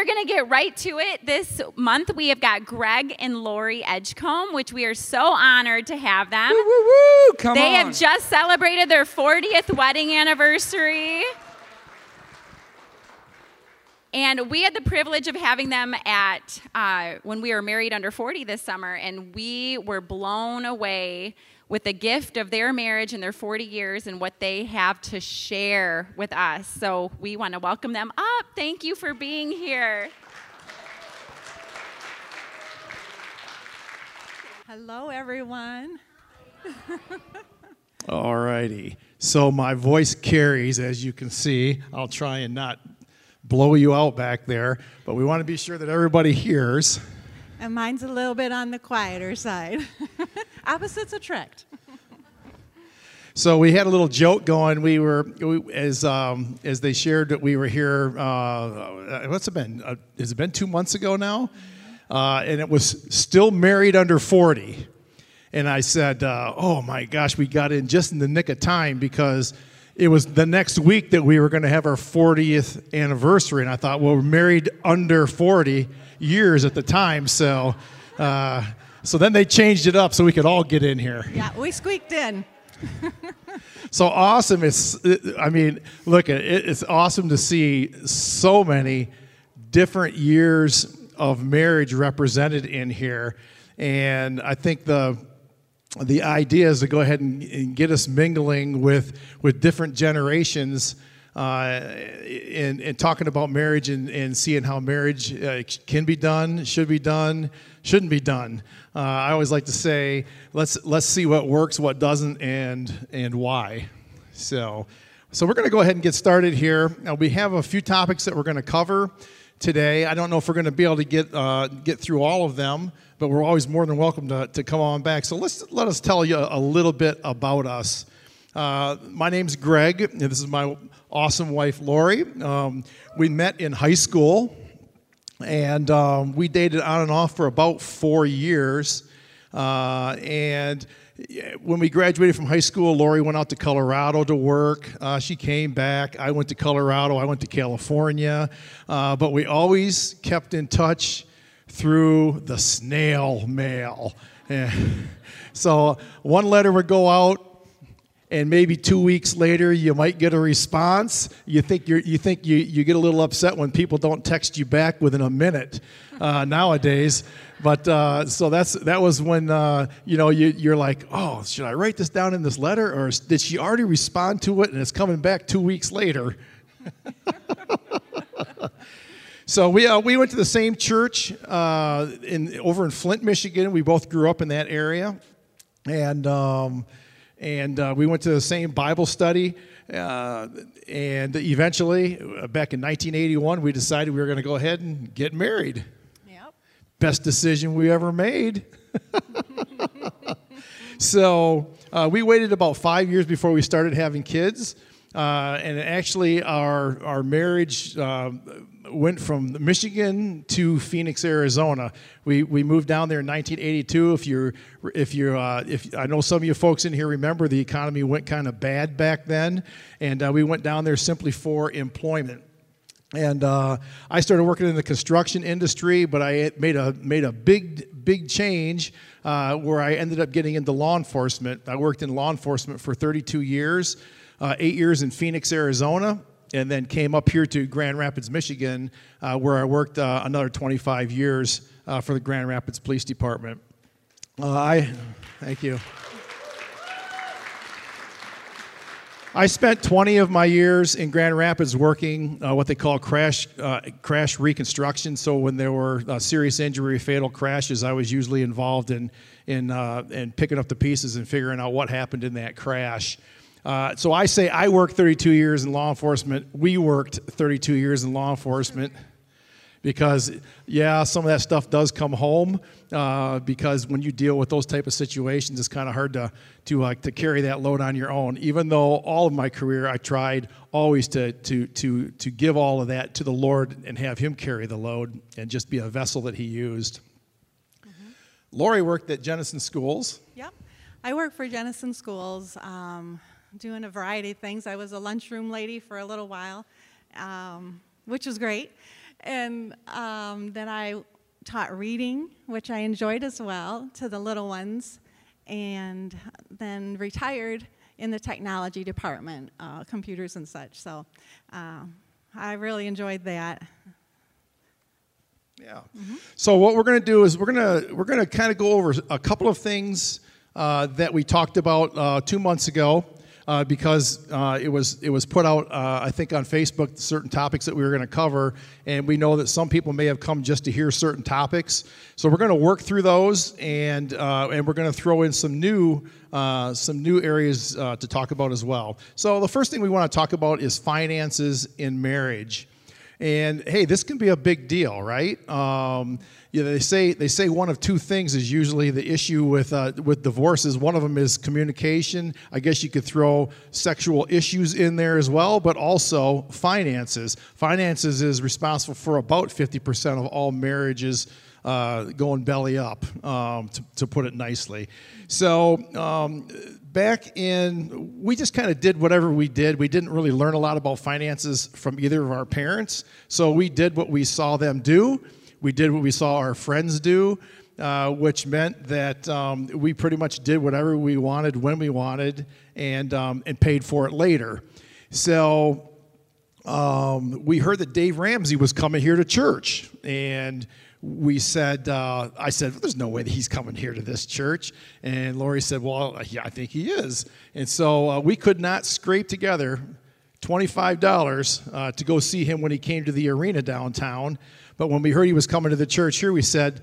We're going to get right to it. This month we have got Greg and Lori Edgecombe, which we are so honored to have them. Woo, woo, woo. Come they on. have just celebrated their 40th wedding anniversary. And we had the privilege of having them at uh, when we were married under 40 this summer, and we were blown away with the gift of their marriage and their 40 years and what they have to share with us. So we want to welcome them up. Thank you for being here. Hello, everyone. All righty. So my voice carries, as you can see. I'll try and not blow you out back there, but we want to be sure that everybody hears. And mine's a little bit on the quieter side. Opposites attract. So we had a little joke going. We were we, as um, as they shared that we were here. Uh, what's it been? Uh, has it been two months ago now? Uh, and it was still married under forty. And I said, uh, "Oh my gosh, we got in just in the nick of time because it was the next week that we were going to have our 40th anniversary." And I thought, well, we're married under 40 years at the time, so. Uh, so then they changed it up so we could all get in here. Yeah, we squeaked in. So awesome! It's I mean, look it's awesome to see so many different years of marriage represented in here, and I think the the idea is to go ahead and, and get us mingling with with different generations. Uh, and, and talking about marriage and, and seeing how marriage uh, can be done, should be done, shouldn't be done. Uh, I always like to say, let's let's see what works, what doesn't, and and why. So, so we're going to go ahead and get started here. Uh, we have a few topics that we're going to cover today. I don't know if we're going to be able to get uh, get through all of them, but we're always more than welcome to, to come on back. So let's let us tell you a little bit about us. Uh, my name's Greg, and this is my awesome wife Lori. Um, we met in high school and um, we dated on and off for about four years. Uh, and when we graduated from high school, Lori went out to Colorado to work. Uh, she came back. I went to Colorado. I went to California. Uh, but we always kept in touch through the snail mail. so one letter would go out and maybe two weeks later you might get a response. You think you you think you, you get a little upset when people don't text you back within a minute uh, nowadays. But uh, so that's that was when uh, you know you, you're like, oh, should I write this down in this letter, or did she already respond to it and it's coming back two weeks later? So we, uh, we went to the same church uh, in, over in Flint, Michigan. We both grew up in that area. And um, and uh, we went to the same Bible study. Uh, and eventually, uh, back in 1981, we decided we were going to go ahead and get married. Yep. Best decision we ever made. so uh, we waited about five years before we started having kids. Uh, and actually, our, our marriage uh, went from Michigan to Phoenix, Arizona. We, we moved down there in 1982. If you're, if you're, uh, if I know some of you folks in here remember, the economy went kind of bad back then, and uh, we went down there simply for employment. And uh, I started working in the construction industry, but I made a made a big big change uh, where I ended up getting into law enforcement. I worked in law enforcement for 32 years, uh, eight years in Phoenix, Arizona, and then came up here to Grand Rapids, Michigan, uh, where I worked uh, another 25 years uh, for the Grand Rapids Police Department. Uh, I thank you. I spent 20 of my years in Grand Rapids working uh, what they call crash uh, crash reconstruction. So when there were uh, serious injury, fatal crashes, I was usually involved in in uh, in picking up the pieces and figuring out what happened in that crash. Uh, so I say I worked 32 years in law enforcement. We worked 32 years in law enforcement because yeah some of that stuff does come home uh, because when you deal with those type of situations it's kind of hard to to, uh, to carry that load on your own even though all of my career i tried always to, to, to, to give all of that to the lord and have him carry the load and just be a vessel that he used mm-hmm. lori worked at jenison schools Yep. I work for Jenison Schools, um, doing a variety of things. I was a lunchroom lady for a little while, um, which was great. and um, then I taught reading, which I enjoyed as well, to the little ones, and then retired in the technology department, uh, computers and such. So uh, I really enjoyed that. Yeah. So what we're going to do is we're going to we're going to kind of go over a couple of things uh, that we talked about uh, two months ago. Uh, because uh, it was it was put out, uh, I think, on Facebook certain topics that we were going to cover, and we know that some people may have come just to hear certain topics. So we're going to work through those, and uh, and we're going to throw in some new uh, some new areas to talk about as well. So the first thing we want to talk about is finances in marriage. And hey, this can be a big deal, right? Um, you know, they say they say one of two things is usually the issue with uh, with divorces. One of them is communication. I guess you could throw sexual issues in there as well, but also finances. Finances is responsible for about fifty percent of all marriages uh, going belly up, um, to, to put it nicely. So. Um, back in, we just kind of did whatever we did. We didn't really learn a lot about finances from either of our parents. So we did what we saw them do. We did what we saw our friends do, uh, which meant that um, we pretty much did whatever we wanted when we wanted and, um, and paid for it later. So um, we heard that Dave Ramsey was coming here to church. And we said, uh, I said, well, there's no way that he's coming here to this church. And Lori said, well, yeah, I think he is. And so uh, we could not scrape together $25 uh, to go see him when he came to the arena downtown. But when we heard he was coming to the church here, we said,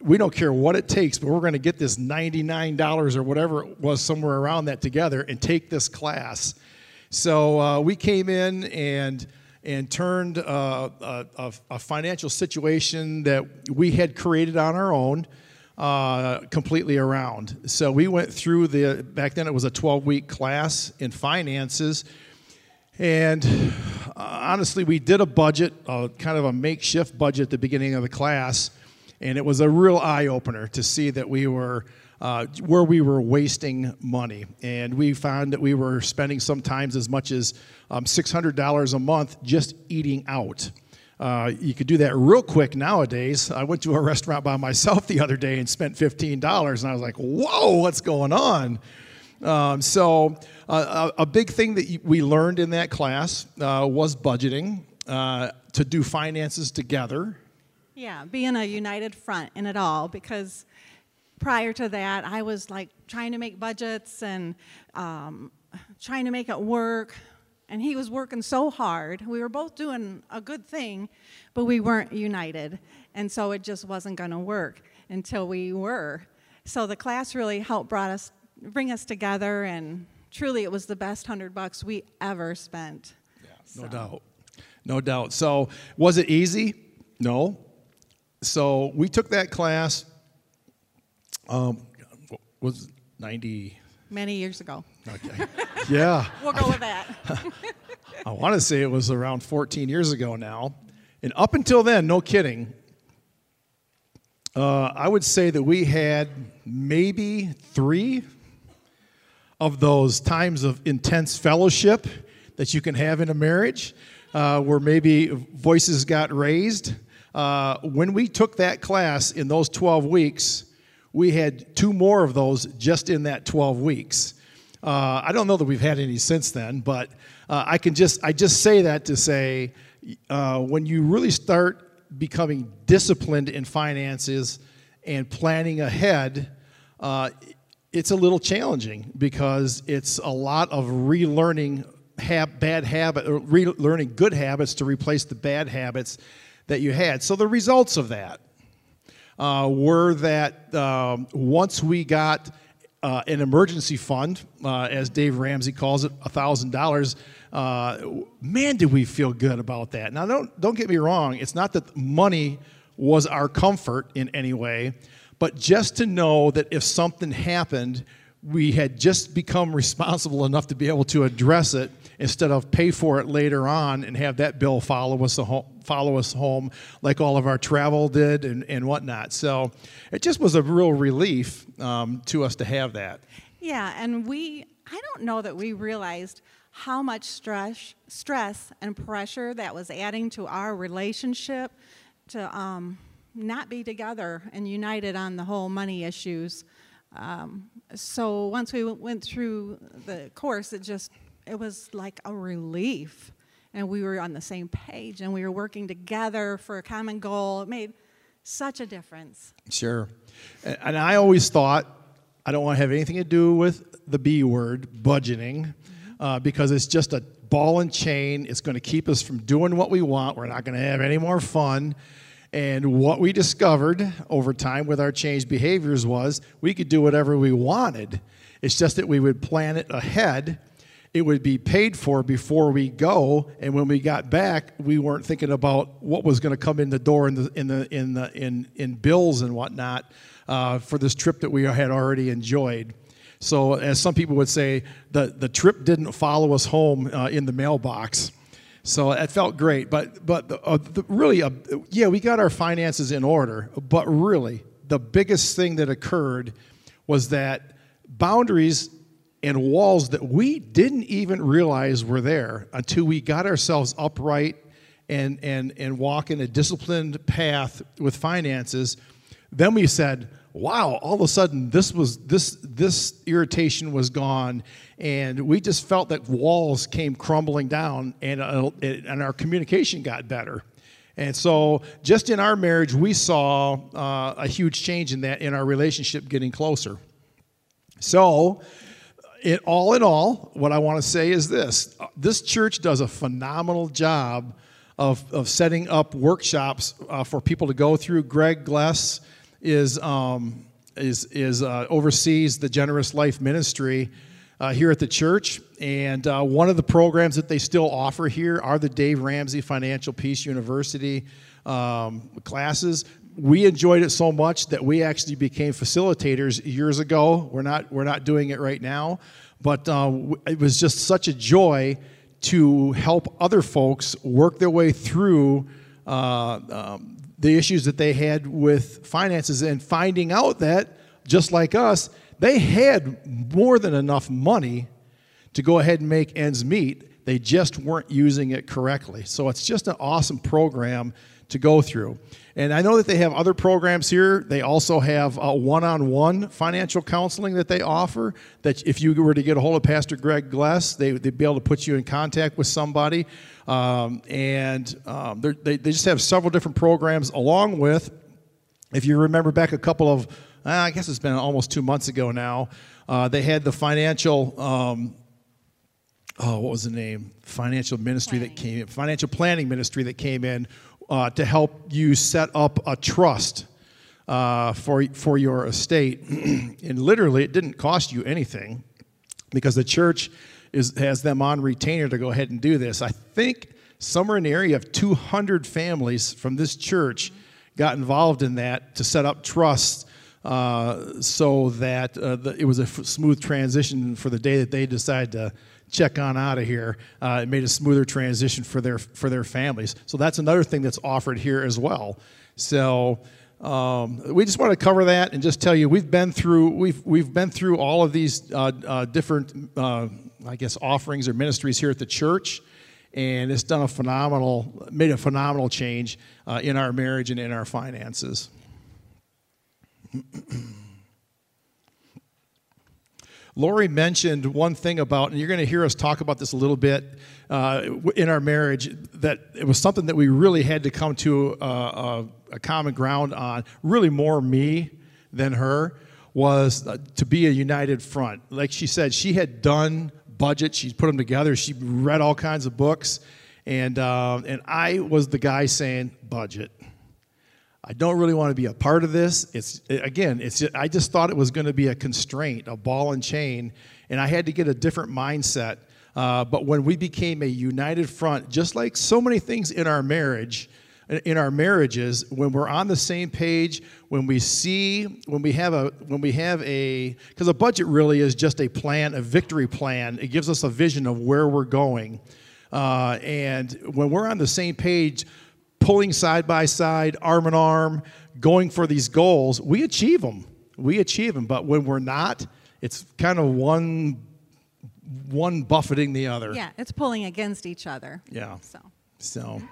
we don't care what it takes, but we're going to get this $99 or whatever it was somewhere around that together and take this class. So uh, we came in and and turned uh, a, a, financial situation that we had created on our own uh, completely around. So we went through the back then it was a 12 week class in finances, and uh, honestly, we did a budget, kind of a makeshift budget at the beginning of the class, and it was a real eye opener to see that we were uh, where we were wasting money. And we found that we were spending sometimes as much as um, $600 a month just eating out. Uh, you could do that real quick nowadays. I went to a restaurant by myself the other day and spent $15, and I was like, whoa, what's going on? Um, so, uh, a, a, big thing that we learned in that class uh, was budgeting, uh, to do finances together. Yeah, being a united front in it all because prior to that, I was like trying to make budgets and um, trying to make it work. And he was working so hard. We were both doing a good thing, but we weren't united. And so it just wasn't going to work until we were. So the class really helped brought us, bring us together, and truly it was the best hundred bucks we ever spent. Yeah, no so. doubt. No doubt. So was it easy? No. So we took that class um, was 90. Many years ago. Okay. yeah. we'll go with that. I want to say it was around 14 years ago now. And up until then, no kidding, uh, I would say that we had maybe three of those times of intense fellowship that you can have in a marriage uh, where maybe voices got raised. Uh, when we took that class in those 12 weeks, we had two more of those just in that 12 weeks. Uh, I don't know that we've had any since then, but uh, I can just I just say that to say uh, when you really start becoming disciplined in finances and planning ahead, uh, it's a little challenging because it's a lot of relearning have bad habit or relearning good habits to replace the bad habits that you had. So the results of that uh, were that um, once we got uh, an emergency fund, uh, as Dave Ramsey calls it, $1,000, uh, man, did we feel good about that. Now, don't, don't get me wrong, it's not that money was our comfort in any way, but just to know that if something happened, we had just become responsible enough to be able to address it instead of pay for it later on and have that bill follow us home, follow us home like all of our travel did and, and whatnot. So it just was a real relief um, to us to have that. Yeah, and we, I don't know that we realized how much stress, stress and pressure that was adding to our relationship to um, not be together and united on the whole money issues. Um, so once we went through the course, it just it was like a relief, and we were on the same page, and we were working together for a common goal. It made such a difference. Sure. And I always thought I don't want to have anything to do with the B word, budgeting, uh, because it's just a ball and chain. It's going to keep us from doing what we want. We're not going to have any more fun. And what we discovered over time with our changed behaviors was we could do whatever we wanted. It's just that we would plan it ahead. It would be paid for before we go, and when we got back, we weren't thinking about what was going to come in the door in the in the in the in in bills and whatnot uh, for this trip that we had already enjoyed. So, as some people would say, the the trip didn't follow us home uh, in the mailbox. So it felt great, but but the, uh, the, really, uh, yeah, we got our finances in order. But really, the biggest thing that occurred was that boundaries and walls that we didn't even realize were there until we got ourselves upright and and and walk in a disciplined path with finances. Then we said, wow, all of a sudden this was this this irritation was gone, and we just felt that walls came crumbling down, and uh, and our communication got better. And so, just in our marriage, we saw uh, a huge change in that in our relationship getting closer. So, it, all in all, what I want to say is this this church does a phenomenal job of, of setting up workshops uh, for people to go through. Greg Gless is, um, is, is uh, oversees the Generous Life Ministry uh, here at the church. And uh, one of the programs that they still offer here are the Dave Ramsey Financial Peace University um, classes. We enjoyed it so much that we actually became facilitators years ago. We're not, we're not doing it right now, but uh, it was just such a joy to help other folks work their way through uh, um, the issues that they had with finances and finding out that, just like us, they had more than enough money to go ahead and make ends meet. They just weren't using it correctly. So it's just an awesome program to go through. And I know that they have other programs here. They also have one on one financial counseling that they offer. That if you were to get a hold of Pastor Greg Gless, they, would be able to put you in contact with somebody. Um, and um, they, they just have several different programs, along with, if you remember back a couple of, uh, I guess it's been almost two months ago now, uh, they had the financial. Um, oh, what was the name? Financial ministry planning. that came in, financial planning ministry that came in uh, to help you set up a trust uh, for, for your estate. and literally, it didn't cost you anything because the church is, has them on retainer to go ahead and do this. I think somewhere in the area of 200 families from this church got involved in that to set up trusts uh, so that uh, the, it was a f- smooth transition for the day that they decided to check on out of here. Uh, it made a smoother transition for their for their families. So that's another thing that's offered here as well. So. Um, we just want to cover that and just tell you we've been through we've we've been through all of these uh, uh, different uh, I guess offerings or ministries here at the church, and it's done a phenomenal made a phenomenal change uh, in our marriage and in our finances. Lori mentioned one thing about, and you're going to hear us talk about this a little bit uh, in our marriage, that it was something that we really had to come to a, a, a common ground on, really more me than her, was uh, to be a united front. Like she said, she had done budgets, she put them together, she read all kinds of books, and, uh, and I was the guy saying, budget I don't really want to be a part of this. It's again, it's just, I just thought it was going to be a constraint, a ball and chain, and I had to get a different mindset. Uh, but when we became a united front, just like so many things in our marriage, in our marriages, when we're on the same page, when we see, when we have a, when we have a, because a budget really is just a plan, a victory plan. It gives us a vision of where we're going, uh, and when we're on the same page pulling side by side, arm in arm, going for these goals, we achieve them. We achieve them. But when we're not, it's kind of one one buffeting the other. Yeah, it's pulling against each other. Yeah. So. So,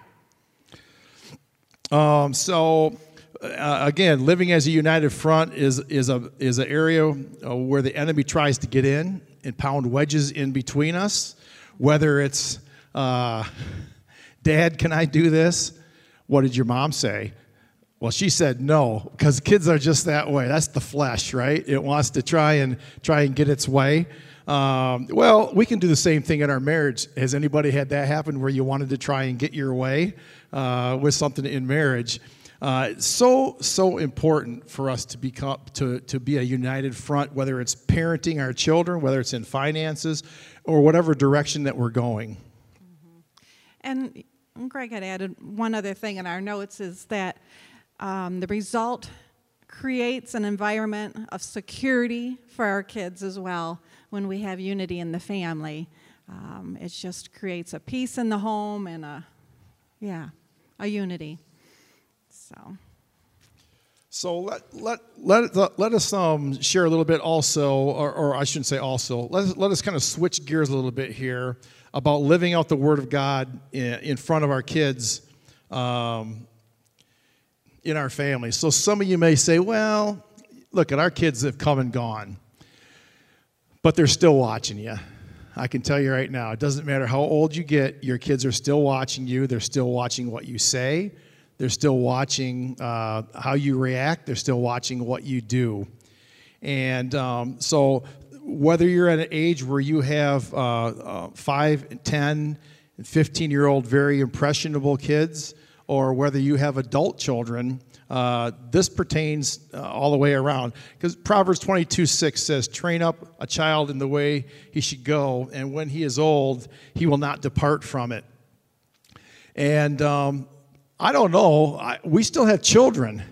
um, so uh, again, living as a united front is is a is an area uh, where the enemy tries to get in and pound wedges in between us. Whether it's, uh, Dad, can I do this? What did your mom say? Well, she said no, because kids are just that way. That's the flesh, right? It wants to try and try and get its way. Um, well, we can do the same thing in our marriage. Has anybody had that happen where you wanted to try and get your way uh, with something in marriage? Uh, so so important for us to become to to be a united front, whether it's parenting our children, whether it's in finances, or whatever direction that we're going. And Greg had added one other thing in our notes is that um, the result creates an environment of security for our kids as well when we have unity in the family. Um, it just creates a peace in the home and a, yeah, a unity. So. So let let let let us um, share a little bit also, or, or I shouldn't say also. Let let us kind of switch gears a little bit here about living out the Word of God in, in front of our kids, um, in our family. So some of you may say, "Well, look at our kids have come and gone, but they're still watching you." I can tell you right now, it doesn't matter how old you get, your kids are still watching you. They're still watching what you say. They're still watching uh, how you react. They're still watching what you do. And um, so, whether you're at an age where you have uh, uh, 5, 10, and 15 year old very impressionable kids, or whether you have adult children, uh, this pertains uh, all the way around. Because Proverbs 22 6 says, Train up a child in the way he should go, and when he is old, he will not depart from it. And um, I don't know. I, we still have children.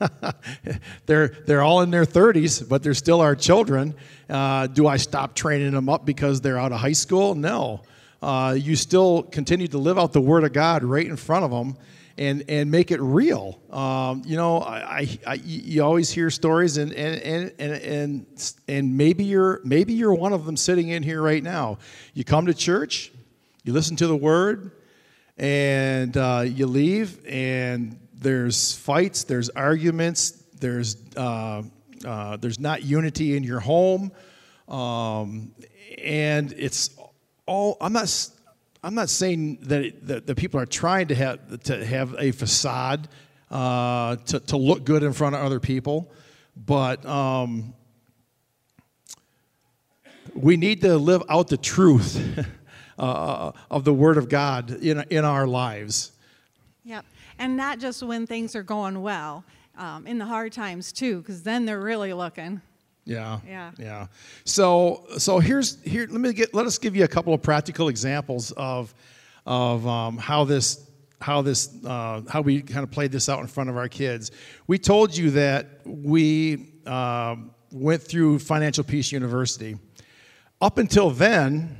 they're, they're all in their 30s, but they're still our children. Uh, do I stop training them up because they're out of high school? No. Uh, you still continue to live out the Word of God right in front of them and, and make it real. Um, you know, I, I, I, you always hear stories, and, and, and, and, and, and maybe, you're, maybe you're one of them sitting in here right now. You come to church, you listen to the Word, and uh, you leave, and there's fights, there's arguments, there's uh, uh, there's not unity in your home, um, and it's all. I'm not. I'm not saying that, it, that the people are trying to have to have a facade uh, to to look good in front of other people, but. Um, we need to live out the truth uh, of the Word of God in, in our lives. Yep. And not just when things are going well, um, in the hard times too, because then they're really looking. Yeah. Yeah. Yeah. So so here's here. Let me get. Let us give you a couple of practical examples of of um, how this how this uh, how we kind of played this out in front of our kids. We told you that we uh, went through Financial Peace University. Up until then,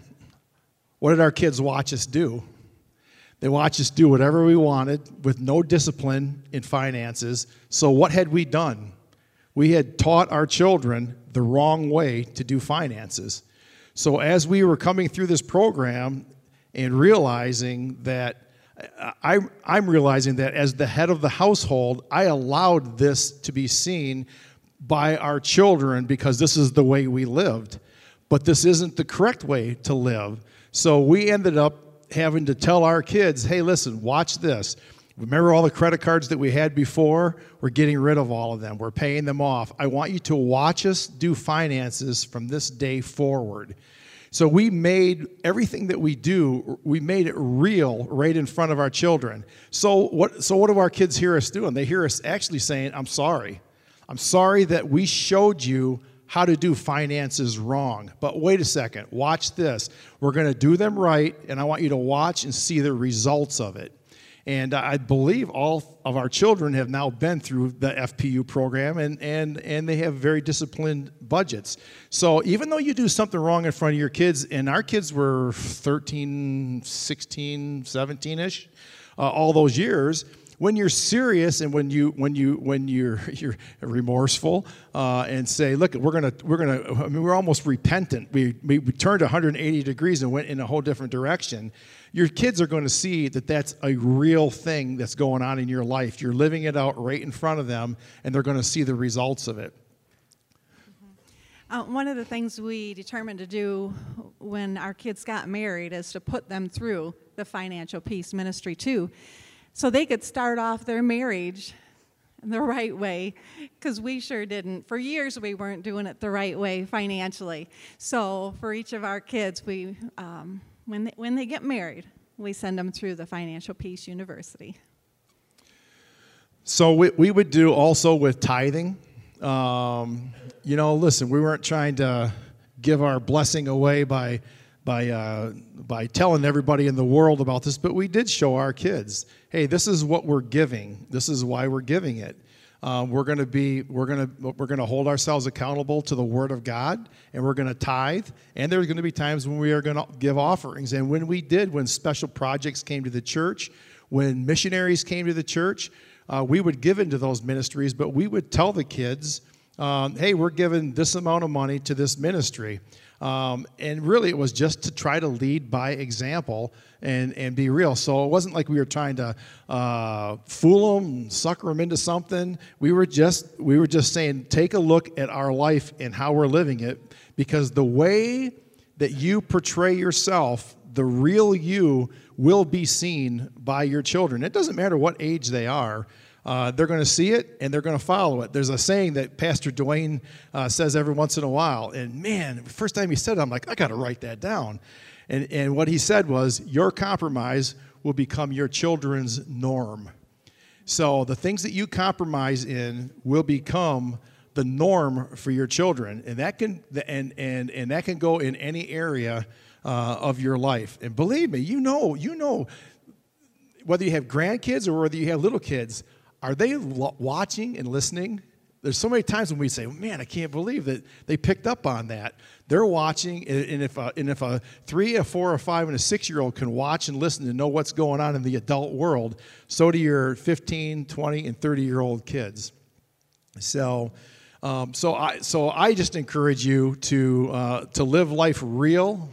what did our kids watch us do? They watched us do whatever we wanted with no discipline in finances. So, what had we done? We had taught our children the wrong way to do finances. So, as we were coming through this program and realizing that, I, I'm realizing that as the head of the household, I allowed this to be seen by our children because this is the way we lived. But this isn't the correct way to live. So we ended up having to tell our kids, hey, listen, watch this. Remember all the credit cards that we had before? We're getting rid of all of them. We're paying them off. I want you to watch us do finances from this day forward. So we made everything that we do, we made it real right in front of our children. So what so what do our kids hear us doing? They hear us actually saying, "I'm sorry. I'm sorry that we showed you how to do finances wrong. But wait a second, watch this. We're going to do them right, and I want you to watch and see the results of it. And I believe all of our children have now been through the FPU program and, and, and they have very disciplined budgets. So even though you do something wrong in front of your kids, and our kids were 13, 16, 17 ish, uh, all those years, when you're serious and when you when you when you're you're remorseful uh, and say, look, we're gonna we're gonna I mean we're almost repentant. We, we we turned 180 degrees and went in a whole different direction. Your kids are going to see that that's a real thing that's going on in your life. You're living it out right in front of them, and they're going to see the results of it. Uh, one of the things we determined to do when our kids got married is to put them through the financial peace ministry too, so they could start off their marriage the right way, because we sure didn't. For years, we weren't doing it the right way financially. So for each of our kids, we um, when they, when they get married, we send them through the Financial Peace University. So we, we would do also with tithing. Um, you know, listen, we weren't trying to give our blessing away by by uh, by telling everybody in the world about this, but we did show our kids, hey, this is what we're giving. This is why we're giving it. Um, we're going to be we're going to we're going to hold ourselves accountable to the Word of God, and we're going to tithe. And there's going to be times when we are going to give offerings. And when we did, when special projects came to the church, when missionaries came to the church, uh, we would give into those ministries. But we would tell the kids, um, "Hey, we're giving this amount of money to this ministry." Um, and really, it was just to try to lead by example and, and be real. So it wasn't like we were trying to uh, fool them, sucker them into something. We were just we were just saying, take a look at our life and how we're living it, because the way that you portray yourself, the real you, will be seen by your children. It doesn't matter what age they are. Uh, they're going to see it and they're going to follow it. There's a saying that Pastor Dwayne uh, says every once in a while, and man, the first time he said it, I'm like, I got to write that down. And, and what he said was, Your compromise will become your children's norm. So the things that you compromise in will become the norm for your children, and that can and and and that can go in any area uh, of your life. And believe me, you know, you know, whether you have grandkids or whether you have little kids, are they watching and listening? There's so many times when we say, "Man, I can't believe that they picked up on that." They're watching, and if a, and if a three, a four, a five, and a six-year-old can watch and listen to know what's going on in the adult world, so do your 15, 20, and 30-year-old kids. So, um, so I so I just encourage you to uh, to live life real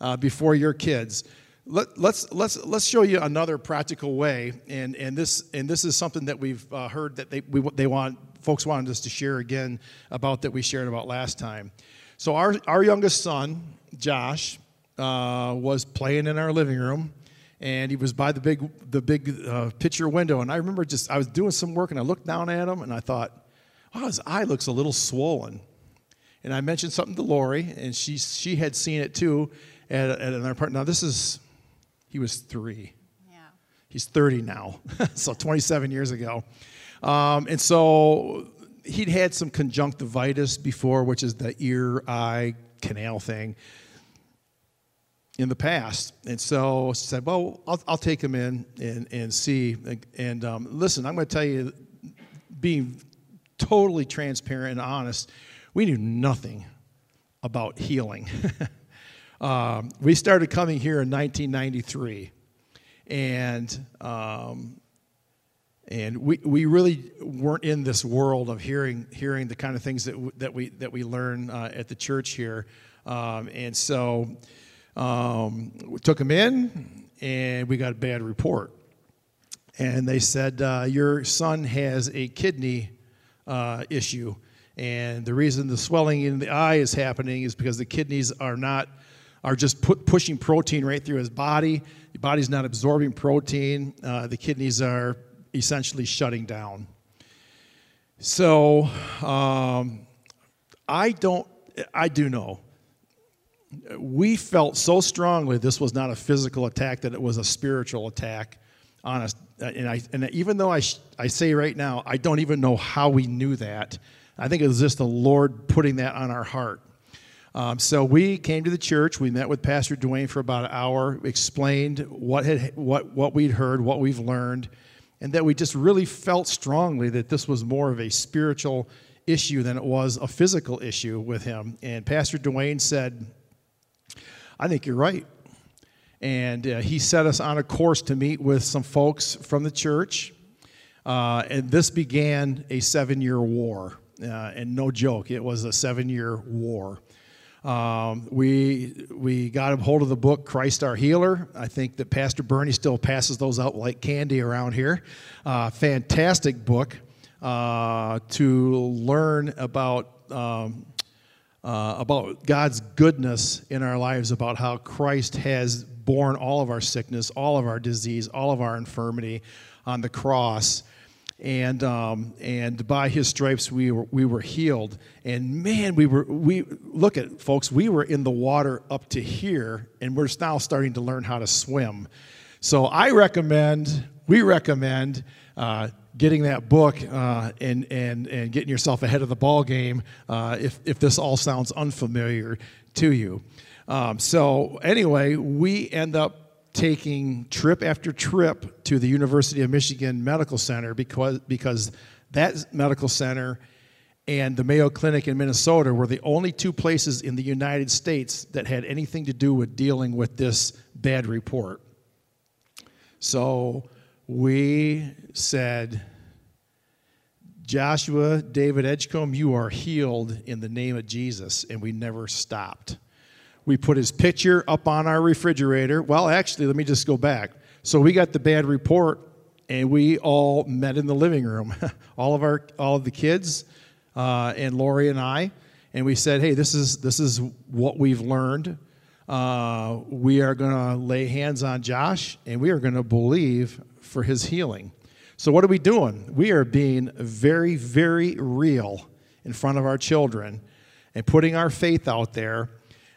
uh, before your kids. Let, let's let's let's show you another practical way, and and this and this is something that we've uh, heard that they we, they want folks wanted us to share again about that we shared about last time. So our our youngest son Josh uh, was playing in our living room, and he was by the big the big uh, picture window, and I remember just I was doing some work, and I looked down at him, and I thought, oh, his eye looks a little swollen. And I mentioned something to Lori, and she she had seen it too at, at another part. Now this is he was three. Yeah. He's 30 now, so 27 years ago. Um, and so he'd had some conjunctivitis before, which is the ear eye canal thing in the past. And so she said, Well, I'll, I'll take him in and, and see. And um, listen, I'm going to tell you, being totally transparent and honest, we knew nothing about healing. Um, we started coming here in 1993, and um, and we, we really weren't in this world of hearing hearing the kind of things that w- that we that we learn uh, at the church here, um, and so um, we took him in, and we got a bad report, and they said uh, your son has a kidney uh, issue, and the reason the swelling in the eye is happening is because the kidneys are not are just pushing protein right through his body. The body's not absorbing protein. Uh, the kidneys are essentially shutting down. So um, I don't, I do know. We felt so strongly this was not a physical attack, that it was a spiritual attack on us. And, I, and even though I, I say right now, I don't even know how we knew that. I think it was just the Lord putting that on our heart. Um, so we came to the church. We met with Pastor Dwayne for about an hour, explained what had what what we'd heard, what we've learned, and that we just really felt strongly that this was more of a spiritual issue than it was a physical issue with him. And Pastor Dwayne said, "I think you're right." And uh, he set us on a course to meet with some folks from the church Uh, and this began a seven year war. Uh, and no joke, it was a seven year war. Um, we, we got a hold of the book Christ Our Healer. I think that Pastor Bernie still passes those out like candy around here. Uh, fantastic book uh, to learn about. Um, uh, about God's goodness in our lives, about how Christ has borne all of our sickness, all of our disease, all of our infirmity on the cross and um, and by his stripes we were, we were healed. And man we were we look at folks we were in the water up to here and we're now starting to learn how to swim. So i recommend we recommend uh, getting that book uh, and, and, and getting yourself ahead of the ball game uh, if, if this all sounds unfamiliar to you. Um, so anyway we end up taking trip after trip to the University of Michigan Medical Center because, because that medical center and the Mayo Clinic in Minnesota were the only two places in the United States that had anything to do with dealing with this bad report. So we said, Joshua David Edgecombe, you are healed in the name of Jesus. And we never stopped. We put his picture up on our refrigerator. Well, actually, let me just go back. So we got the bad report, and we all met in the living room, all of our, all of the kids, uh, and Lori and I, and we said, "Hey, this is this is what we've learned. Uh, we are going to lay hands on Josh, and we are going to believe for his healing." So what are we doing? We are being very, very real in front of our children, and putting our faith out there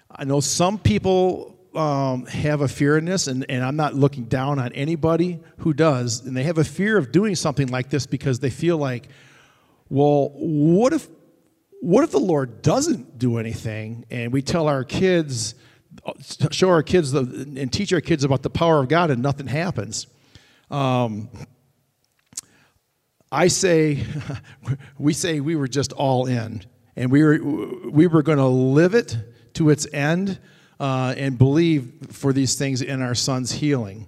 I know some people um, have a fear in this, and, and I'm not looking down on anybody who does, and they have a fear of doing something like this because they feel like, well, what if, what if the Lord doesn't do anything, and we tell our kids, show our kids the, and teach our kids about the power of God, and nothing happens? Um, I say, we say we were just all in, and we were we were going to live it to its end uh, and believe for these things in our son's healing.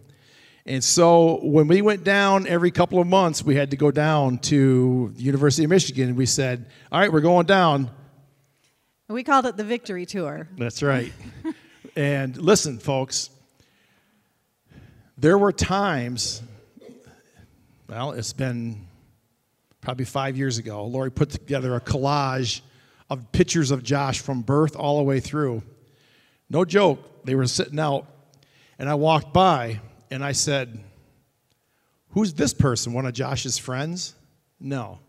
And so when we went down every couple of months, we had to go down to the University of Michigan. And we said, All right, we're going down. We called it the Victory Tour. That's right. and listen, folks, there were times, well, it's been probably five years ago, Lori put together a collage of pictures of Josh from birth all the way through. No joke, they were sitting out, and I walked by and I said, Who's this person? One of Josh's friends? No,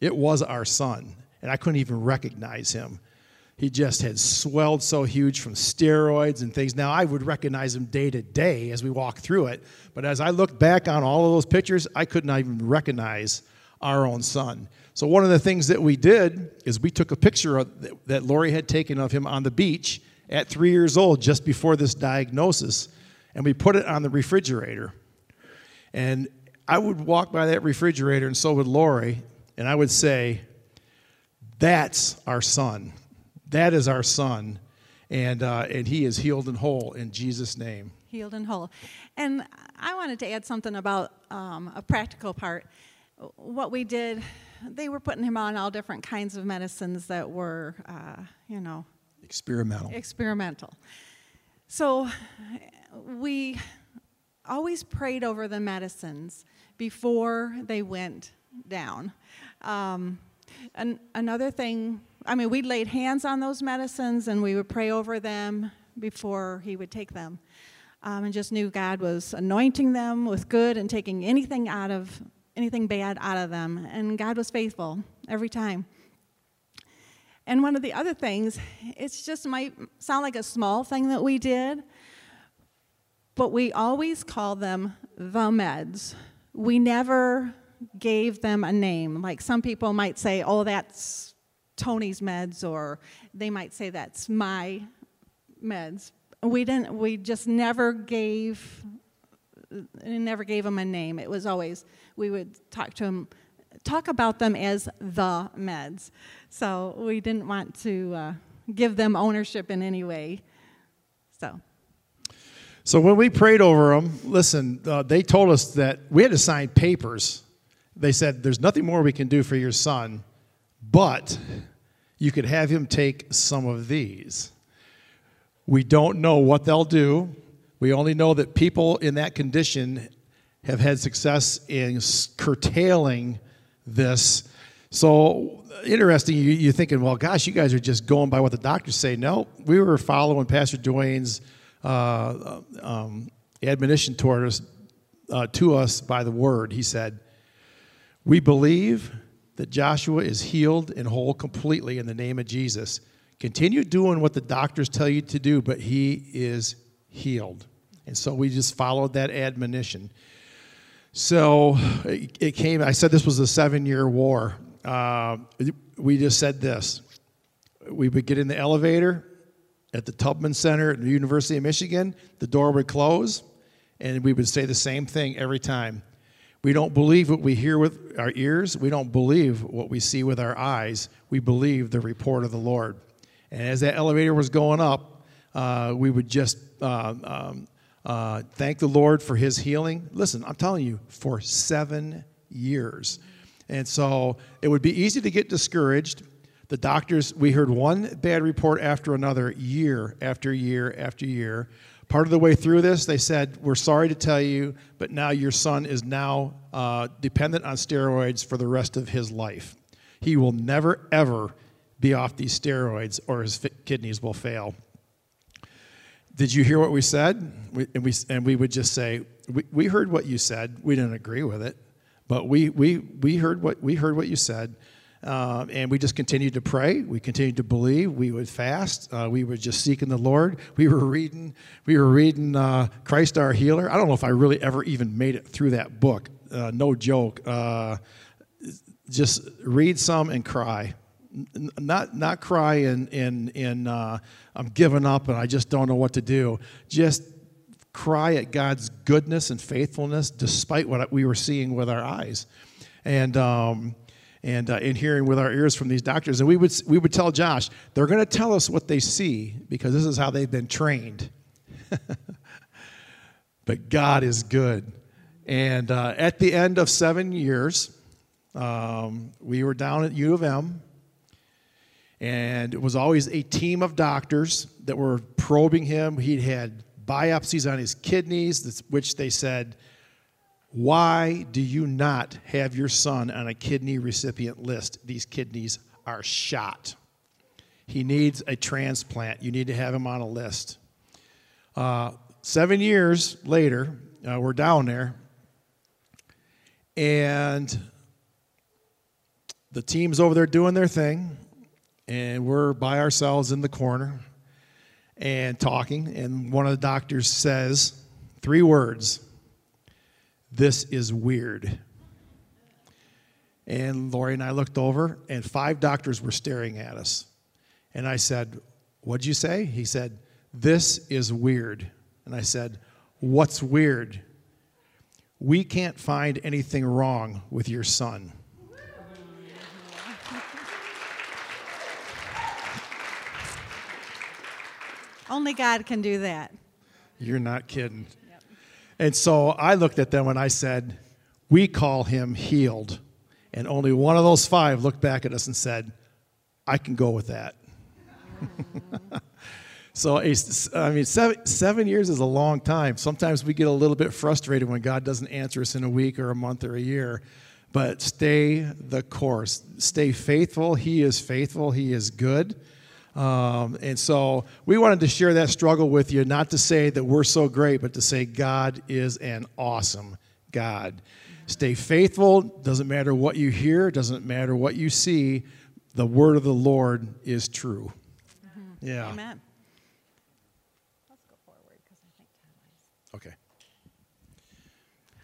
it was our son, and I couldn't even recognize him. He just had swelled so huge from steroids and things. Now, I would recognize him day to day as we walk through it, but as I looked back on all of those pictures, I could not even recognize our own son. So, one of the things that we did is we took a picture of, that Lori had taken of him on the beach at three years old, just before this diagnosis, and we put it on the refrigerator. And I would walk by that refrigerator, and so would Lori, and I would say, That's our son. That is our son. And, uh, and he is healed and whole in Jesus' name. Healed and whole. And I wanted to add something about um, a practical part. What we did they were putting him on all different kinds of medicines that were, uh, you know, experimental. Experimental. So we always prayed over the medicines before they went down. Um, and another thing, I mean, we laid hands on those medicines and we would pray over them before he would take them. Um, and just knew God was anointing them with good and taking anything out of anything bad out of them. And God was faithful every time. And one of the other things, it's just might sound like a small thing that we did, but we always call them the meds. We never gave them a name. Like some people might say, oh, that's Tony's meds, or they might say that's my meds. We didn't, we just never gave, never gave them a name. It was always we would talk to them, talk about them as the meds. So we didn't want to uh, give them ownership in any way. So. So when we prayed over them, listen, uh, they told us that we had to sign papers they said, There's nothing more we can do for your son, but you could have him take some of these. We don't know what they'll do. We only know that people in that condition have had success in curtailing this. So interesting. You, are thinking, well, gosh, you guys are just going by what the doctors say. No, we were following Pastor Duane's uh, um, admonition toward us, uh, to us by the word. He said, "We believe that Joshua is healed and whole completely in the name of Jesus. Continue doing what the doctors tell you to do, but he is healed." And so we just followed that admonition. So it came, I said this was a seven year war. Uh, we just said this. We would get in the elevator at the Taubman Center at the University of Michigan, the door would close, and we would say the same thing every time. We don't believe what we hear with our ears, we don't believe what we see with our eyes. We believe the report of the Lord. And as that elevator was going up, uh, we would just uh, um, uh, thank the Lord for his healing. Listen, I'm telling you, for seven years. And so it would be easy to get discouraged. The doctors, we heard one bad report after another, year after year after year. Part of the way through this, they said, We're sorry to tell you, but now your son is now uh, dependent on steroids for the rest of his life. He will never, ever be off these steroids or his kidneys will fail. Did you hear what we said? We, and, we, and we would just say, we, we heard what you said. We didn't agree with it, but we, we, we, heard, what, we heard what you said. Uh, and we just continued to pray. We continued to believe. We would fast. Uh, we were just seeking the Lord. We were reading. We were reading uh, Christ our Healer. I don't know if I really ever even made it through that book. Uh, no joke. Uh, just read some and cry not not cry in in in uh, I'm giving up and I just don't know what to do. Just cry at God's goodness and faithfulness, despite what we were seeing with our eyes, and. Um, and, uh, and hearing with our ears from these doctors. And we would, we would tell Josh, they're going to tell us what they see because this is how they've been trained. but God is good. And uh, at the end of seven years, um, we were down at U of M and it was always a team of doctors that were probing him. He'd had biopsies on his kidneys, which they said, Why do you not have your son on a kidney recipient list? These kidneys are shot. He needs a transplant. You need to have him on a list. Uh, seven years later, uh, we're down there, and the team's over there doing their thing and we're by ourselves in the corner and talking, and one of the doctors says three words This is weird. And Lori and I looked over, and five doctors were staring at us. And I said, What'd you say? He said, This is weird. And I said, What's weird? We can't find anything wrong with your son. Only God can do that. You're not kidding. Yep. And so I looked at them and I said, We call him healed. And only one of those five looked back at us and said, I can go with that. so, I mean, seven, seven years is a long time. Sometimes we get a little bit frustrated when God doesn't answer us in a week or a month or a year. But stay the course. Stay faithful. He is faithful. He is good. Um, and so we wanted to share that struggle with you, not to say that we're so great, but to say God is an awesome God. Stay faithful. Doesn't matter what you hear, doesn't matter what you see. The word of the Lord is true. Mm-hmm. Yeah. Amen. Let's go forward because I think time is. Okay.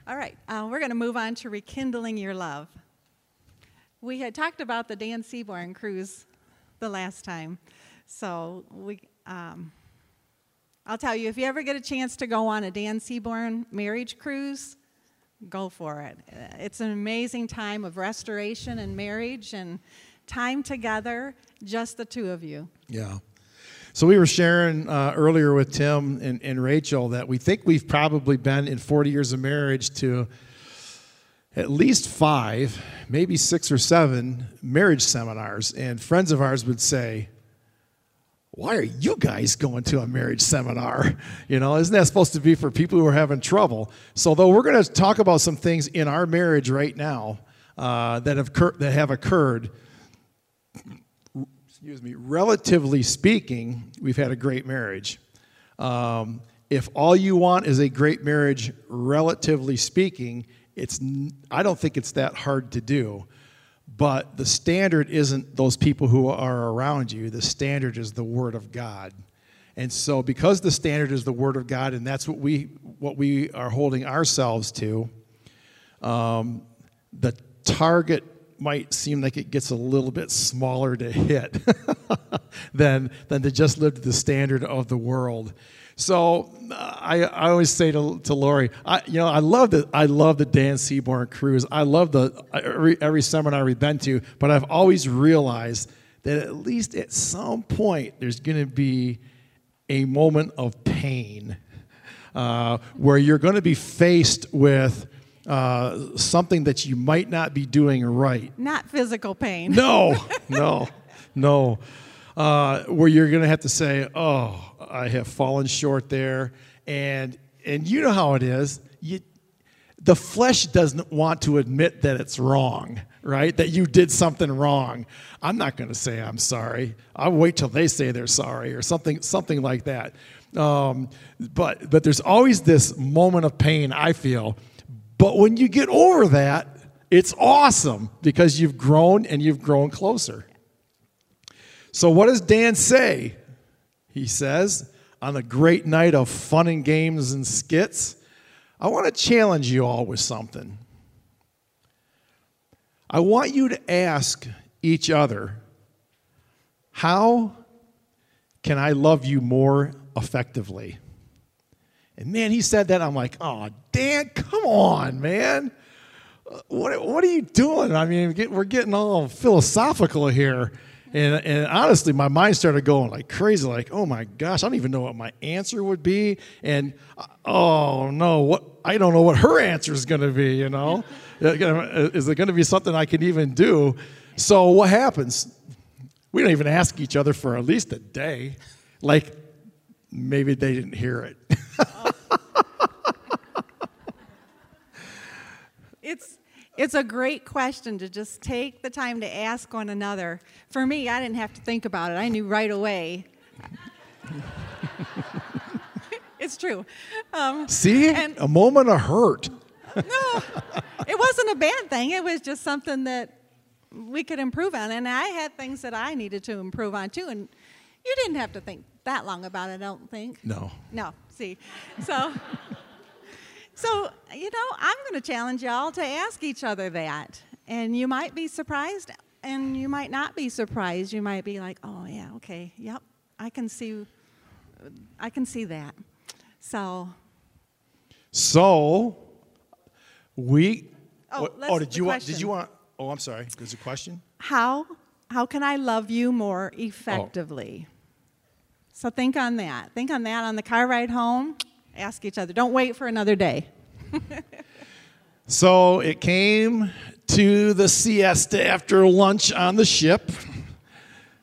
All right. Uh, we're going to move on to rekindling your love. We had talked about the Dan Seaborn cruise the last time. So we, um, I'll tell you, if you ever get a chance to go on a Dan Seaborn marriage cruise, go for it. It's an amazing time of restoration and marriage and time together, just the two of you. Yeah. So we were sharing uh, earlier with Tim and, and Rachel that we think we've probably been in 40 years of marriage to at least five, maybe six or seven marriage seminars. And friends of ours would say, why are you guys going to a marriage seminar? You know, isn't that supposed to be for people who are having trouble? So, though we're going to talk about some things in our marriage right now uh, that have cur- that have occurred, excuse me, relatively speaking, we've had a great marriage. Um, if all you want is a great marriage, relatively speaking, it's I don't think it's that hard to do. But the standard isn't those people who are around you. The standard is the Word of God. And so, because the standard is the Word of God, and that's what we what we are holding ourselves to, um, the target might seem like it gets a little bit smaller to hit than than to just live to the standard of the world. So I, I always say to, to Lori, I, you know, I love the I love the Dan Seaborn cruise. I love the every, every seminar we've been to, but I've always realized that at least at some point there's going to be a moment of pain uh, where you're going to be faced with uh, something that you might not be doing right. Not physical pain. No, no, no. Uh, where you're going to have to say, "Oh, I have fallen short there," and and you know how it is. You, the flesh doesn't want to admit that it's wrong, right? That you did something wrong. I'm not going to say I'm sorry. I'll wait till they say they're sorry or something, something like that. Um, but but there's always this moment of pain. I feel, but when you get over that, it's awesome because you've grown and you've grown closer. So, what does Dan say? He says, on a great night of fun and games and skits, I want to challenge you all with something. I want you to ask each other, how can I love you more effectively? And man, he said that. I'm like, oh, Dan, come on, man. Uh, what, what are you doing? I mean, we're getting all philosophical here. And, and honestly, my mind started going like crazy, like, oh my gosh, I don't even know what my answer would be. And uh, oh no, what I don't know what her answer is going to be, you know? is it going to be something I can even do? So what happens? We don't even ask each other for at least a day. Like maybe they didn't hear it. Oh. It's a great question to just take the time to ask one another. For me, I didn't have to think about it. I knew right away. it's true. Um, See, and, a moment of hurt. no, it wasn't a bad thing. It was just something that we could improve on. And I had things that I needed to improve on too. And you didn't have to think that long about it, I don't think. No. No, see. So. So, you know, I'm going to challenge y'all to ask each other that. And you might be surprised and you might not be surprised. You might be like, "Oh, yeah, okay. Yep. I can see I can see that." So So we Oh, oh did you want did you want Oh, I'm sorry. There's a question? How how can I love you more oh. effectively? Oh. So think on that. Think on that on the car ride home ask each other. Don't wait for another day. so it came to the siesta after lunch on the ship,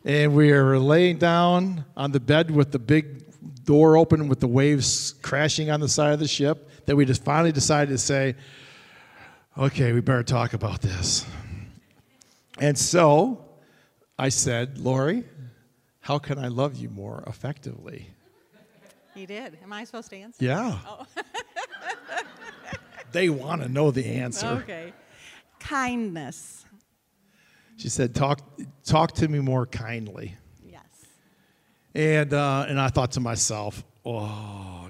and we were laying down on the bed with the big door open with the waves crashing on the side of the ship that we just finally decided to say, okay, we better talk about this. And so I said, Lori, how can I love you more effectively? He did. Am I supposed to answer? Yeah. Oh. they want to know the answer. Okay. Kindness. She said, "Talk, talk to me more kindly." Yes. And uh, and I thought to myself, "Oh,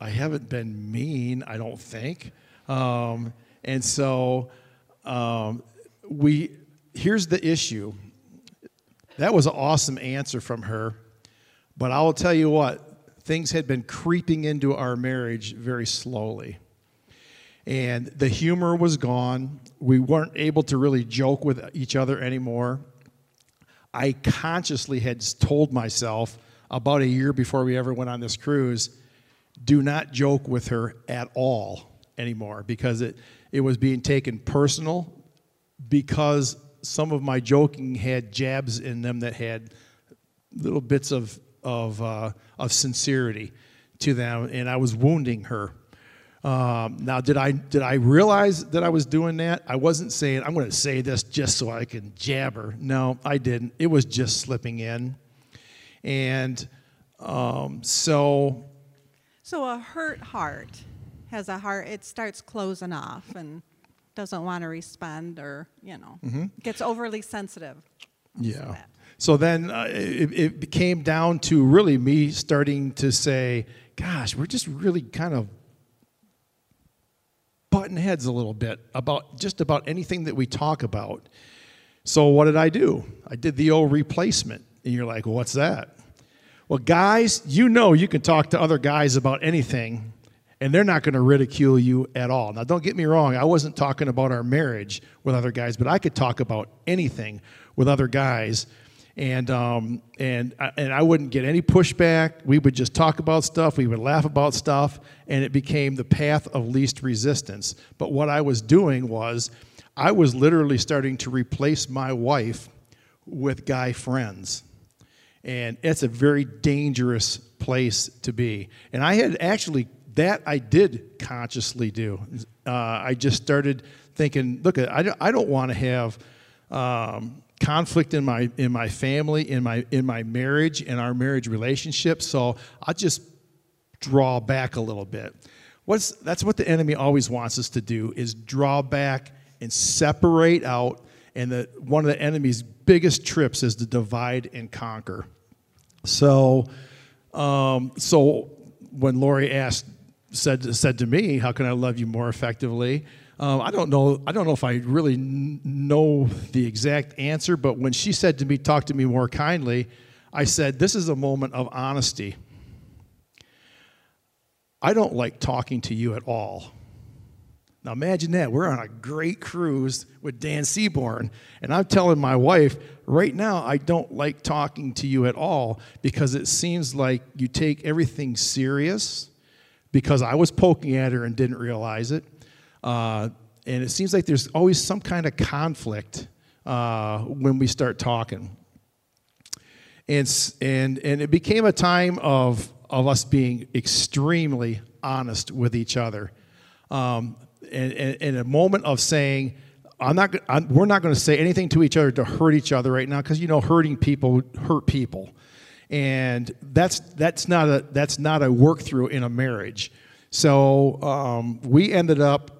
I haven't been mean. I don't think." Um, and so um, we here's the issue. That was an awesome answer from her, but I will tell you what things had been creeping into our marriage very slowly. And the humor was gone. We weren't able to really joke with each other anymore. I consciously had told myself about a year before we ever went on this cruise do not joke with her at all. anymore because it, it was being taken personal because some of my joking had jabs in them that had little bits of, of, uh, of sincerity to them, and I was wounding her. Um, now, did I did I realize that I was doing that? I wasn't saying I'm going to say this just so I can jabber. No, I didn't. It was just slipping in, and um, so. So a hurt heart has a heart. It starts closing off and doesn't want to respond, or you know, Mm-hmm. gets overly sensitive. I'll Yeah. So then uh, it, it came down to really me starting to say, gosh, we're just really kind of butting heads a little bit about just about anything that we talk about. So what did I do? I did the old replacement. And you're like, what's that? Well, guys, you know you can talk to other guys about anything, and they're not going to ridicule you at all. Now, don't get me wrong, I wasn't talking about our marriage with other guys, but I could talk about anything with other guys. And, um, and, and I wouldn't get any pushback. We would just talk about stuff. We would laugh about stuff. And it became the path of least resistance. But what I was doing was I was literally starting to replace my wife with guy friends and it's a very dangerous place to be. And I had actually that I did consciously do. Uh, I just started thinking, look, I don't, I don't want to have um, conflict in my in my family, in my in my marriage, in our marriage relationship. So I'll just draw back a little bit. What's, that's what the enemy always wants us to do is draw back and separate out. And the, one of the enemy's biggest trips is to divide and conquer. So, um, so when Lori asked, said, said to me, "How can I love you more effectively?" Um, I don't know. I don't know if I really n- know the exact answer, but when she said to me, "Talk to me more kindly," I said, "This is a moment of honesty." I don't like talking to you at all. Now imagine that. We're on a great cruise with Dan Seaborn, and I'm telling my wife, right now, I don't like talking to you at all because it seems like you take everything serious because I was poking at her and didn't realize it. Uh, and it seems like there's always some kind of conflict uh, when we start talking and and and it became a time of of us being extremely honest with each other, um, and, and, and a moment of saying, "I'm not. I'm, we're not going to say anything to each other to hurt each other right now because you know hurting people hurt people, and that's that's not a that's not a work through in a marriage. So um, we ended up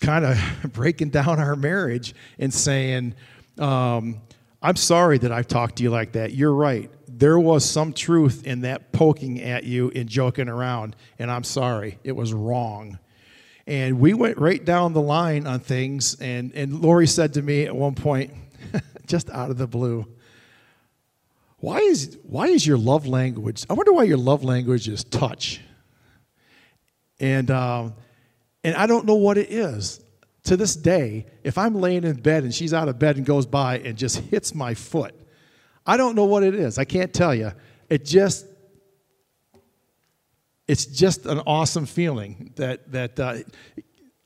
kind of breaking down our marriage and saying, um, I'm sorry that I've talked to you like that. You're right. There was some truth in that poking at you and joking around, and I'm sorry. It was wrong. And we went right down the line on things, and, and Lori said to me at one point, just out of the blue, why is, why is your love language, I wonder why your love language is touch. And, um, and I don't know what it is. To this day, if I'm laying in bed and she's out of bed and goes by and just hits my foot, I don't know what it is. I can't tell you. It just, it's just an awesome feeling that, that uh,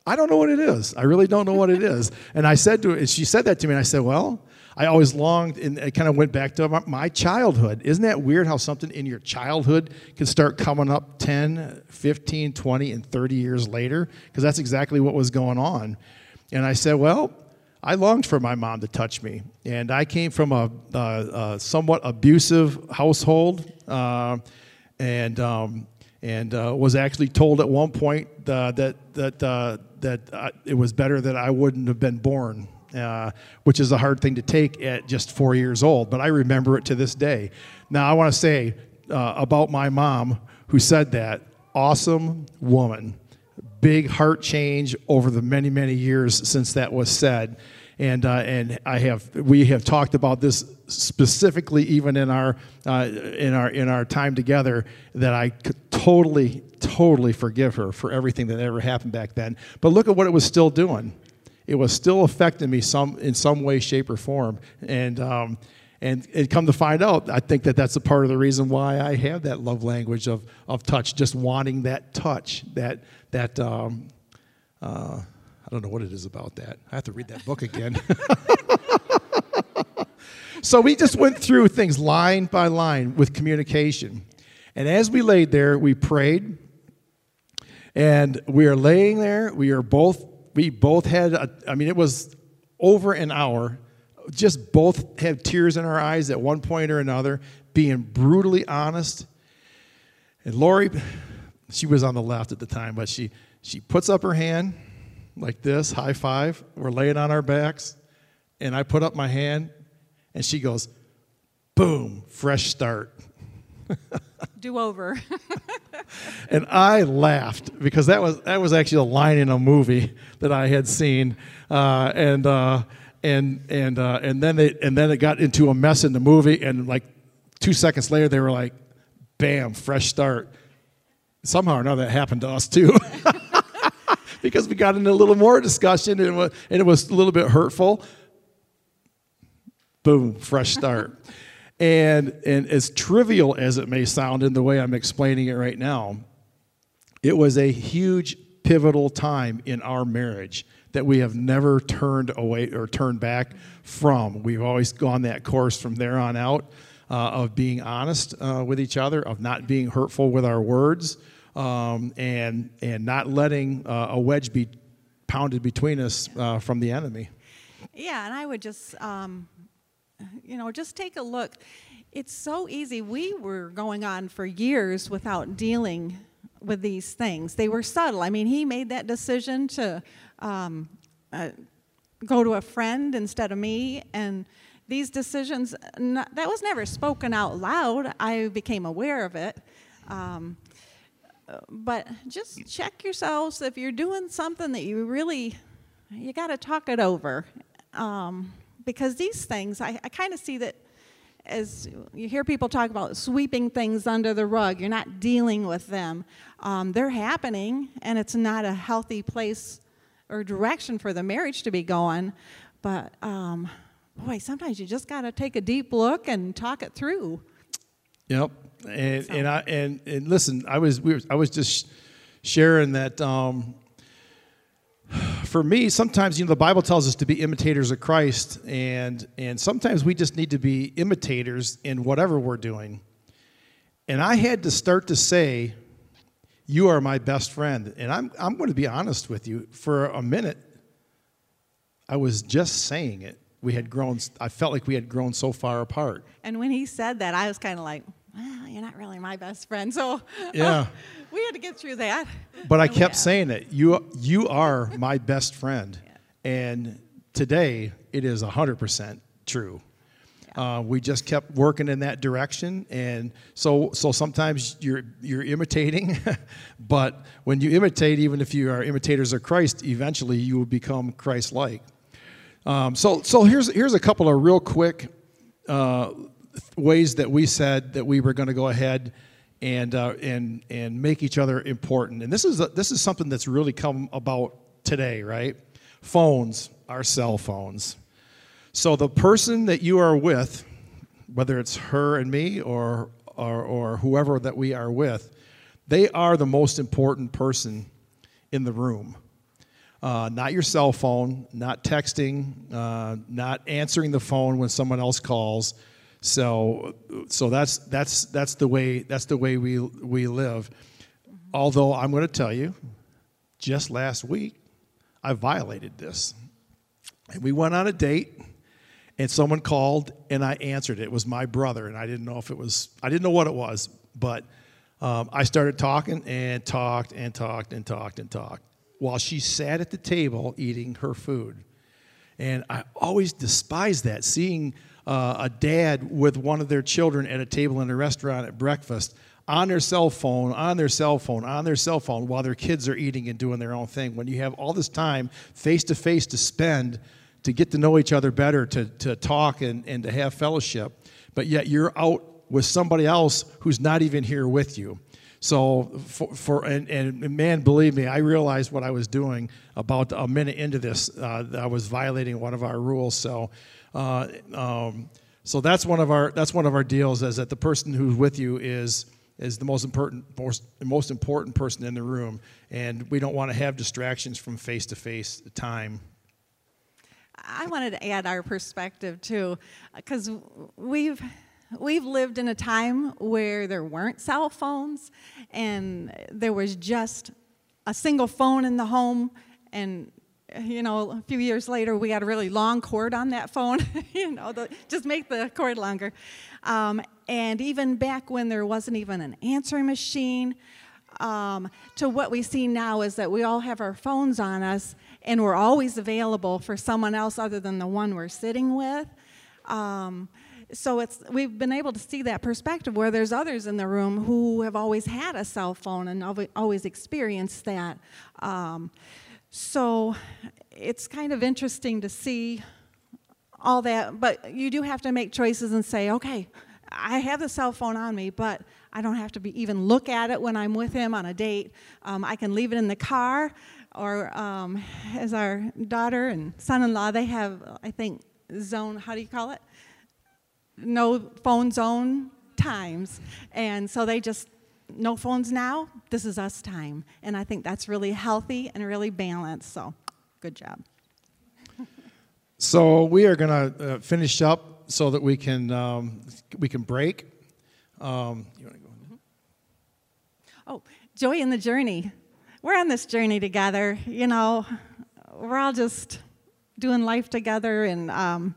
I don't know what it is. I really don't know what it is. And I said to her, and she said that to me, and I said, well, I always longed, and it kind of went back to my, childhood. Isn't that weird how something in your childhood can start coming up 10, 15, 20, and 30 years later? Because that's exactly what was going on. And I said, well, I longed for my mom to touch me. And I came from a, a, a somewhat abusive household. Uh, and um, and uh, was actually told at one point uh, that that uh, that uh, it was better that I wouldn't have been born, uh, which is a hard thing to take at just four years old. But I remember it to this day. Now I want to say uh, about my mom who said that awesome woman, big heart change over the many many years since that was said and uh, and I have we have talked about this specifically even in our uh, in our in our time together that I could totally totally forgive her for everything that ever happened back then. But look at what it was still doing. It was still affecting me some in some way, shape, or form, and um, and, and come to find out, I think that that's a part of the reason why I have that love language of, of touch, just wanting that touch, that, that um, uh, I don't know what it is about that. I have to read that book again. so we just went through things line by line with communication. And as we laid there, we prayed. And we are laying there. We are both, we both had, a, I mean, it was over an hour. Just both had tears in our eyes at one point or another, being brutally honest. And Lori, she was on the left at the time, but she, she puts up her hand like this, high five. We're laying on our backs. And I put up my hand, and she goes, boom, fresh start. Do over. and I laughed because that was that was actually a line in a movie that I had seen, uh, and uh, and and uh, and then it and then it got into a mess in the movie, and like two seconds later they were like, "Bam, fresh start." Somehow or another, that happened to us too. because we got into a little more discussion and it was, and it was a little bit hurtful. Boom, fresh start. And, and as trivial as it may sound in the way I'm explaining it right now, it was a huge pivotal time in our marriage that we have never turned away or turned back from. We've always gone that course from there on out uh, of being honest uh, with each other, of not being hurtful with our words, um, and, and not letting uh, a wedge be pounded between us uh, from the enemy. Yeah, and I would just um, you know, just take a look. It's so easy. We were going on for years without dealing with these things. They were subtle. I mean, he made that decision to um, uh, go to a friend instead of me, and these decisions, not, that was never spoken out loud. I became aware of it. Um, but just check yourselves if you're doing something that you really, you got to talk it over. Um, because these things, I, I kind of see that as you hear people talk about sweeping things under the rug, you're not dealing with them. Um, they're happening, and it's not a healthy place or direction for the marriage to be going. But um, boy, sometimes you just got to take a deep look and talk it through. Yep, and so. and I and, and listen, I was we were, I was just sharing that um, for me, sometimes you know the Bible tells us to be imitators of Christ, and and sometimes we just need to be imitators in whatever we're doing. And I had to start to say, "You are my best friend," and I'm I'm going to be honest with you. For a minute, I was just saying it. We had grown. I felt like we had grown so far apart. And when he said that, I was kind of like, well, "You're not really my best friend." So yeah. we had to get through that. But I kept saying it. You you are my best friend, yeah. and today it is hundred percent true. Yeah. Uh, we just kept working in that direction, and so so sometimes you're you're imitating, but when you imitate, even if you are imitators of Christ, eventually you will become Christ-like. Um, so so here's here's a couple of real quick uh, ways that we said that we were going to go ahead and uh, and and make each other important. And this is a, this is something that's really come about today, right? Phones, our cell phones. So the person that you are with, whether it's her and me or or, or whoever that we are with, they are the most important person in the room. Uh, not your cell phone, not texting, uh, not answering the phone when someone else calls so, so that's that's that's the way that's the way we we live. Although I'm going to tell you, just last week, I violated this. And we went on a date, and someone called, and I answered. It was my brother, and I didn't know if it was I didn't know what it was, but um, I started talking and talked and talked and talked and talked while she sat at the table eating her food. And I always despised that, seeing uh, a dad with one of their children at a table in a restaurant at breakfast on their cell phone, on their cell phone, on their cell phone while their kids are eating and doing their own thing. When you have all this time face to face to spend to get to know each other better, to, to talk and, and to have fellowship, but yet you're out with somebody else who's not even here with you. So, for, for and, and, man, believe me, I realized what I was doing about a minute into this. Uh, I was violating one of our rules. So, uh, um, So that's one of our that's one of our deals is that the person who's with you is is the most important most, most important person in the room, and we don't want to have distractions from face to face time. I wanted to add our perspective too, because we've we've lived in a time where there weren't cell phones, and there was just a single phone in the home, and you know, a few years later, we got a really long cord on that phone. you know, the, just make the cord longer. Um, and even back when there wasn't even an answering machine, um, to what we see now is that we all have our phones on us and we're always available for someone else other than the one we're sitting with. Um, so it's we've been able to see that perspective where there's others in the room who have always had a cell phone and always experienced that. Um, so it's kind of interesting to see all that, but you do have to make choices and say, okay, I have the cell phone on me, but I don't have to be, even look at it when I'm with him on a date. Um, I can leave it in the car, or um, as our daughter and son-in-law, they have, I think, zone. How do you call it? No phone zone times, and so they just no phones now, this is us time. And I think that's really healthy and really balanced. So, good job. so we are going to uh, finish up so that we can um, we can break. Um, you want to go? Mm-hmm. Oh, joy in the journey. We're on this journey together. You know, we're all just doing life together, and um,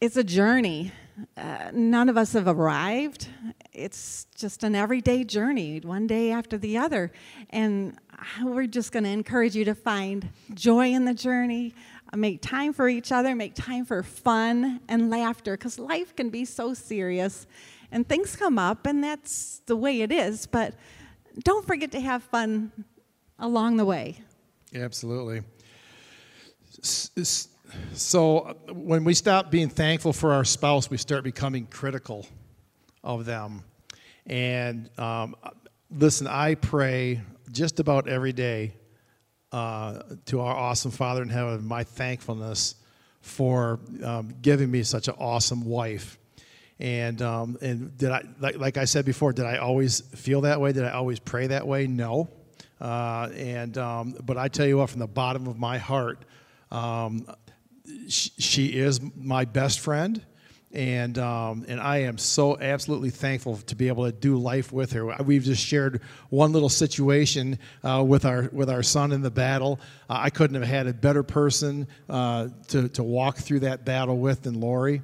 it's a journey. Uh, none of us have arrived. It's just an everyday journey, one day after the other. And we're just going to encourage you to find joy in the journey, make time for each other, make time for fun and laughter, because life can be so serious and things come up, and that's the way it is. But don't forget to have fun along the way. Absolutely. So when we stop being thankful for our spouse, we start becoming critical of them. And um, listen, I pray just about every day uh, to our awesome Father in heaven my thankfulness for um, giving me such an awesome wife. And um, and did I like, like I said before? Did I always feel that way? Did I always pray that way? No. Uh, and um, but I tell you what, from the bottom of my heart, um, she, is my best friend and um, and I am so absolutely thankful to be able to do life with her. We've just shared one little situation uh, with our with our son in the battle. Uh, I couldn't have had a better person uh, to to walk through that battle with than Lori.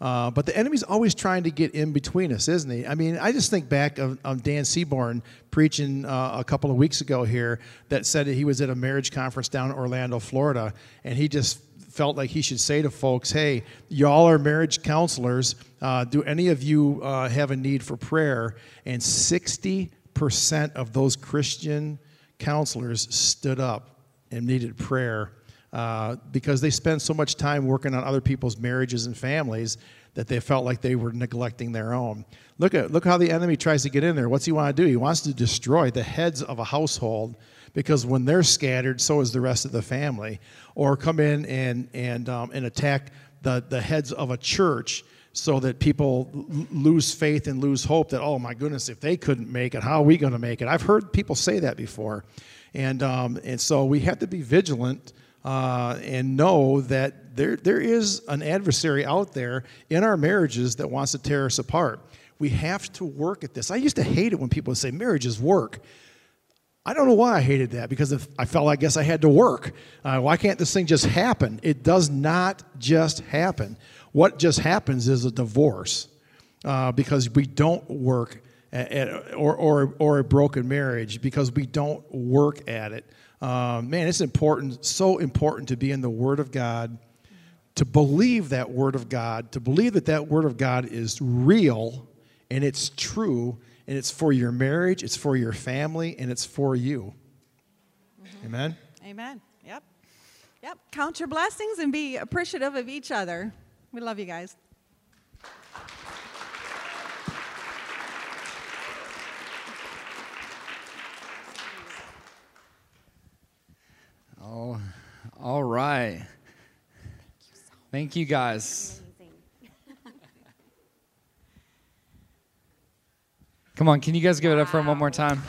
Uh, but the enemy's always trying to get in between us, isn't he? I mean, I just think back of, of Dan Seaborn preaching uh, a couple of weeks ago here that said that he was at a marriage conference down in Orlando, Florida, and he just felt like he should say to folks, hey, y'all are marriage counselors. Uh, do any of you uh, have a need for prayer? And 60% of those Christian counselors stood up and needed prayer uh, because they spend so much time working on other people's marriages and families that they felt like they were neglecting their own. Look at look how the enemy tries to get in there. What's he want to do? He wants to destroy the heads of a household because when they're scattered, so is the rest of the family. Or come in and, and, um, and attack the, the heads of a church so that people lose faith and lose hope that, oh my goodness, if they couldn't make it, how are we going to make it? I've heard people say that before. And, um, and so we have to be vigilant uh, and know that there, there is an adversary out there in our marriages that wants to tear us apart. We have to work at this. I used to hate it when people would say marriage is work. I don't know why I hated that because I felt I guess I had to work. Uh, why can't this thing just happen? It does not just happen. What just happens is a divorce uh, because we don't work at, at, or, or, or a broken marriage because we don't work at it. Um, man, it's important, so important to be in the Word of God, to believe that Word of God, to believe that that Word of God is real and it's true and it's for your marriage, it's for your family, and it's for you. Mm-hmm. Amen? Amen. Yep. Yep. Count your blessings and be appreciative of each other. We love you guys. Oh, all right. Thank you guys. Come on, can you guys give it up for him one more time?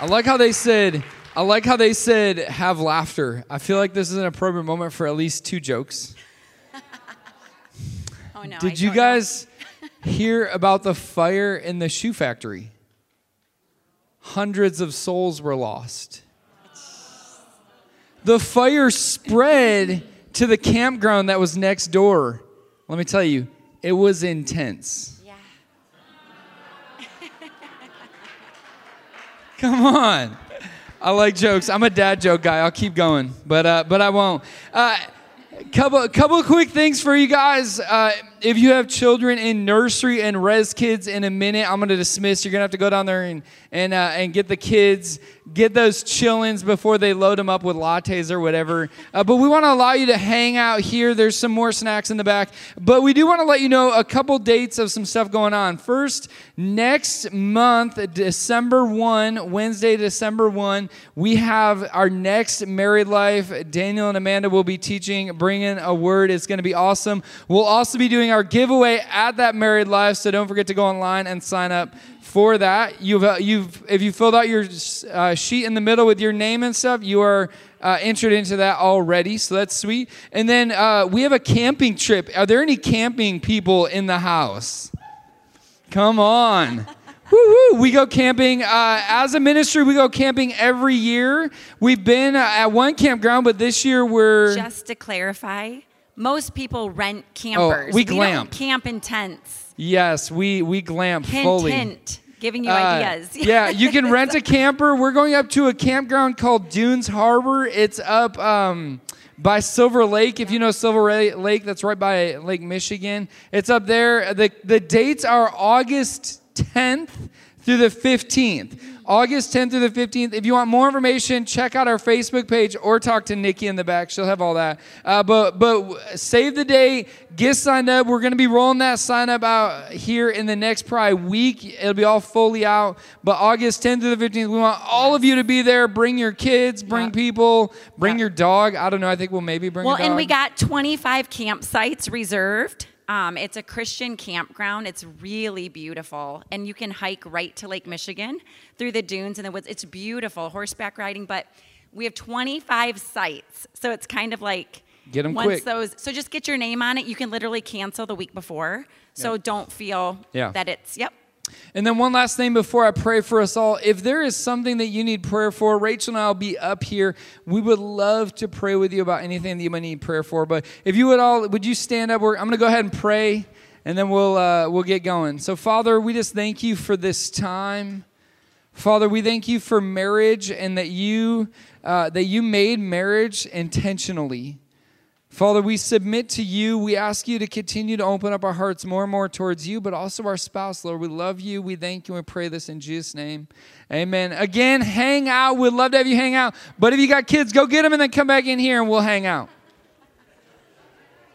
I like how they said, I like how they said have laughter. I feel like this is an appropriate moment for at least two jokes. Oh no. I Did you guys hear about the fire in the shoe factory? Hundreds of souls were lost. The fire spread to the campground that was next door. Let me tell you, it was intense. Yeah. Come on. I like jokes. I'm a dad joke guy. I'll keep going, but uh, but I won't. Uh, couple couple quick things for you guys. Uh, if you have children in nursery and res kids, in a minute, I'm going to dismiss. You're going to have to go down there and and uh, and get the kids, get those chillins before they load them up with lattes or whatever. Uh, but we want to allow you to hang out here. There's some more snacks in the back, but we do want to let you know a couple dates of some stuff going on. First, next month, December one, Wednesday, December one, we have our next married life. Daniel and Amanda will be teaching, bringing a word. It's going to be awesome. We'll also be doing our giveaway at that married life, so don't forget to go online and sign up for that. You've, uh, you've, if you filled out your uh, sheet in the middle with your name and stuff, you are uh, entered into that already, so that's sweet. And then uh, we have a camping trip. Are there any camping people in the house? Come on. Woo-hoo. We go camping. Uh, as a ministry, we go camping every year. We've been uh, at one campground, but this year we're. Just to clarify, most people rent campers. Oh, we glamp. camp in tents. yes, we, we glamp Hint, fully. hint. Giving you Uh, ideas. yeah, you can rent a camper. We're going up to a campground called Dunes Harbor. It's up um, by Silver Lake. If you know Silver Lake, that's right by Lake Michigan. It's up there. The, the dates are August 10th through the 15th. August 10th through the 15th. If you want more information, check out our Facebook page or talk to Nikki in the back. She'll have all that. Uh, but but save the date, get signed up. We're going to be rolling that sign up out here in the next probably week. It'll be all fully out. But August 10th through the 15th, we want all of you to be there. Bring your kids, bring Yeah. people, bring Yeah. your dog. I don't know. I think we'll maybe bring Well, and we got 25 campsites reserved. Um, it's a Christian campground. It's really beautiful, and you can hike right to Lake Michigan through the dunes and the woods. It's beautiful, horseback riding. But we have 25 sites, so it's kind of like Get 'em once quick. those. So just get your name on it. You can literally cancel the week before, so Yeah. don't feel Yeah. that it's yep. And then one last thing before I pray for us all. If there is something that you need prayer for, Rachel and I will be up here. We would love to pray with you about anything that you might need prayer for. But if you would all, would you stand up? I'm going to go ahead and pray, and then we'll uh, we'll get going. So Father, we just thank you for this time. Father, we thank you for marriage and that you uh, that you made marriage intentionally. Father, we submit to you. We ask you to continue to open up our hearts more and more towards you, but also our spouse, Lord. We love you. We thank you. We pray this in Jesus' name. Amen. Again, hang out. We'd love to have you hang out. But if you got kids, go get them and then come back in here and we'll hang out.